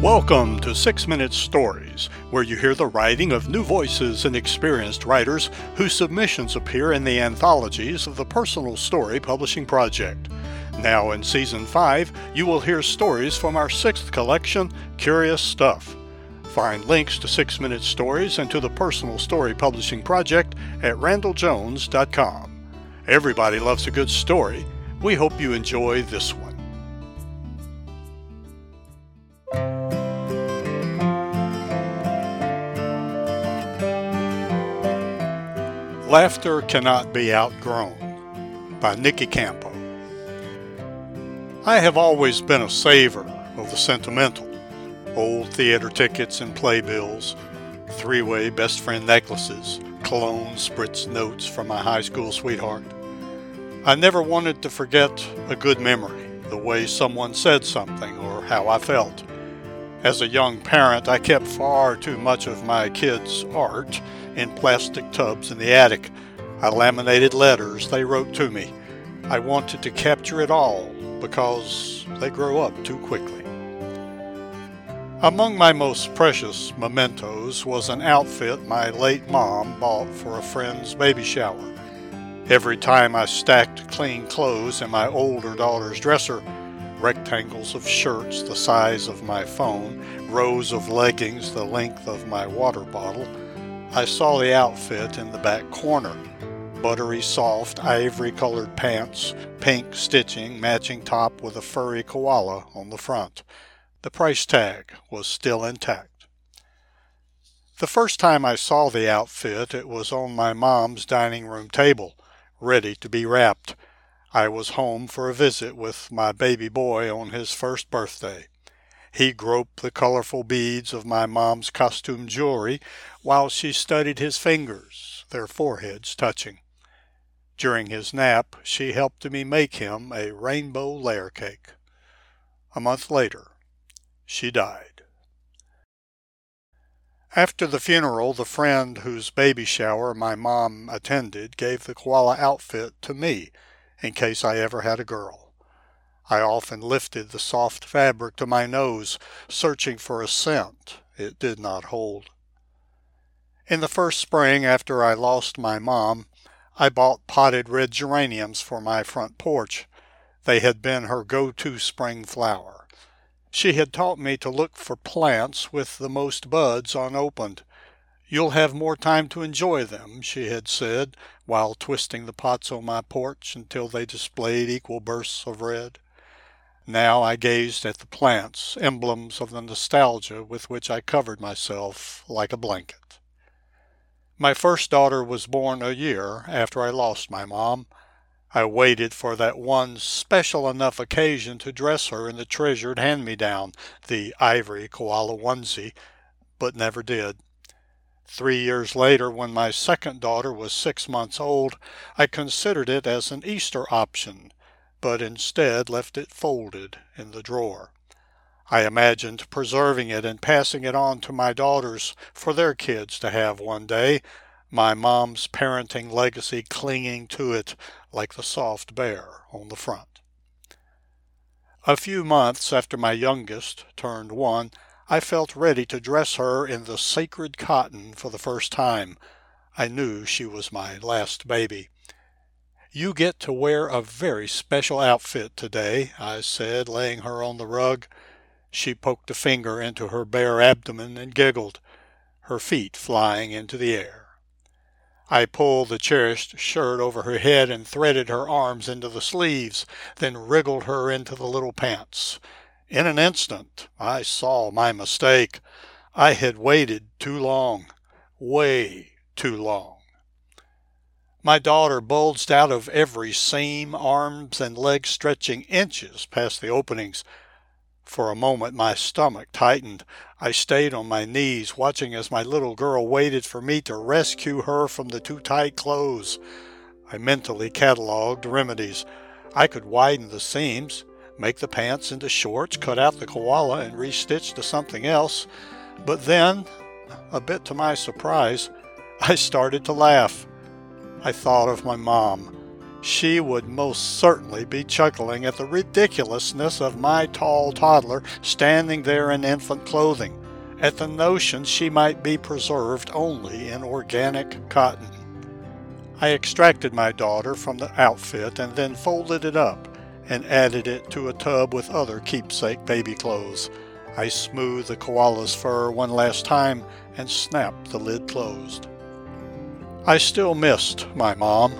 Welcome to Six Minute Stories, where you hear the writing of new voices and experienced writers whose submissions appear in the anthologies of the Personal Story Publishing Project. Now in Season 5, you will hear stories from our sixth collection, Curious Stuff. Find links to Six Minute Stories and to the Personal Story Publishing Project at randelljones.com. Everybody loves a good story. We hope you enjoy this one. Laughter Cannot Be Outgrown by Nikki Campo. I have always been a saver of the sentimental. Old theater tickets and playbills, three-way best friend necklaces, cologne spritz notes from my high school sweetheart. I never wanted to forget a good memory, the way someone said something or how I felt. As a young parent, I kept far too much of my kids' art in plastic tubs in the attic. I laminated letters they wrote to me. I wanted to capture it all because they grow up too quickly. Among my most precious mementos was an outfit my late mom bought for a friend's baby shower. Every time I stacked clean clothes in my older daughter's dresser, rectangles of shirts the size of my phone, rows of leggings the length of my water bottle, I saw the outfit in the back corner. Buttery soft, ivory colored pants, pink stitching, matching top with a furry koala on the front. The price tag was still intact. The first time I saw the outfit, it was on my mom's dining room table, ready to be wrapped. I was home for a visit with my baby boy on his first birthday. He groped the colorful beads of my mom's costume jewelry while she studied his fingers, their foreheads touching. During his nap, she helped me make him a rainbow layer cake. A month later, she died. After the funeral, the friend whose baby shower my mom attended gave the koala outfit to me in case I ever had a girl. I often lifted the soft fabric to my nose, searching for a scent it did not hold. In the first spring after I lost my mom, I bought potted red geraniums for my front porch. They had been her go-to spring flower. She had taught me to look for plants with the most buds unopened. You'll have more time to enjoy them, she had said, while twisting the pots on my porch until they displayed equal bursts of red. Now I gazed at the plants, emblems of the nostalgia with which I covered myself like a blanket. My first daughter was born a year after I lost my mom. I waited for that one special enough occasion to dress her in the treasured hand-me-down, the ivory koala onesie, but never did. Three years later, when my second daughter was six months old, I considered it as an Easter option but instead left it folded in the drawer. I imagined preserving it and passing it on to my daughters for their kids to have one day, my mom's parenting legacy clinging to it like the soft bear on the front. A few months after my youngest turned one, I felt ready to dress her in the sacred cotton for the first time. I knew she was my last baby. You get to wear a very special outfit today, I said, laying her on the rug. She poked a finger into her bare abdomen and giggled, her feet flying into the air. I pulled the cherished shirt over her head and threaded her arms into the sleeves, then wriggled her into the little pants. In an instant, I saw my mistake. I had waited too long, way too long. My daughter bulged out of every seam, arms and legs stretching inches past the openings. For a moment my stomach tightened. I stayed on my knees, watching as my little girl waited for me to rescue her from the too tight clothes. I mentally catalogued remedies. I could widen the seams, make the pants into shorts, cut out the koala, and restitch to something else. But then, a bit to my surprise, I started to laugh. I thought of my mom. she would most certainly be chuckling at the ridiculousness of my tall toddler standing there in infant clothing, at the notion she might be preserved only in organic cotton. I extracted my daughter from the outfit and then folded it up and added it to a tub with other keepsake baby clothes. I smoothed the koala's fur one last time and snapped the lid closed. I still missed my mom.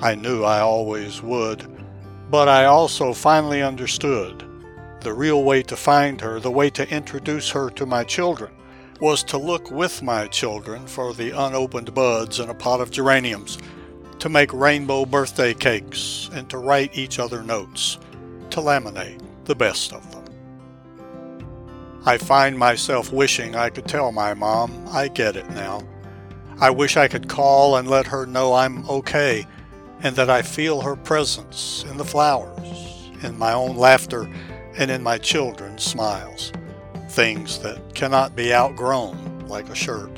I knew I always would, but I also finally understood the real way to find her, the way to introduce her to my children, was to look with my children for the unopened buds in a pot of geraniums, to make rainbow birthday cakes, and to write each other notes, to laminate the best of them. I find myself wishing I could tell my mom I get it now. I wish I could call and let her know I'm okay and that I feel her presence in the flowers, in my own laughter, and in my children's smiles, things that cannot be outgrown like a shirt.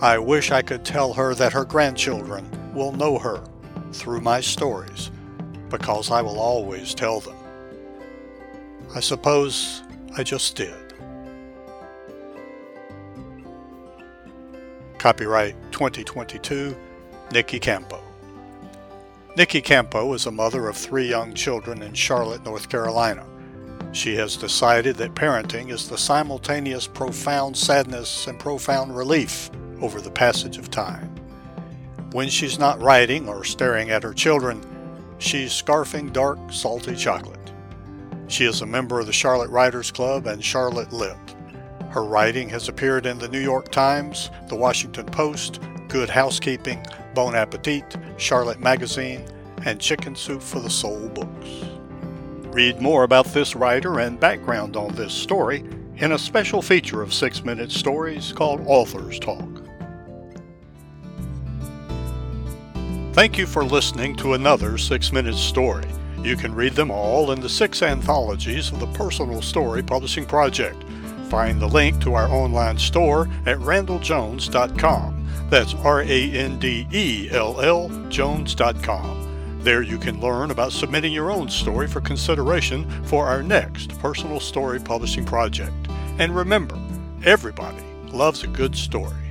I wish I could tell her that her grandchildren will know her through my stories, because I will always tell them. I suppose I just did. Copyright 2022, Nikki Campo. Nikki Campo is a mother of three young children in Charlotte, North Carolina. She has decided that parenting is the simultaneous profound sadness and profound relief over the passage of time. When she's not writing or staring at her children, she's scarfing dark, salty chocolate. She is a member of the Charlotte Writers Club and Charlotte Lit. Her writing has appeared in the New York Times, the Washington Post, Good Housekeeping, Bon Appetit, Charlotte Magazine, and Chicken Soup for the Soul books. Read more about this writer and background on this story in a special feature of Six Minute Stories called Authors Talk. Thank you for listening to another Six Minute Story. You can read them all in the six anthologies of the Personal Story Publishing Project. Find the link to our online store at randelljones.com. That's R A N D E L L Jones.com. There you can learn about submitting your own story for consideration for our next personal story publishing project. And remember, everybody loves a good story.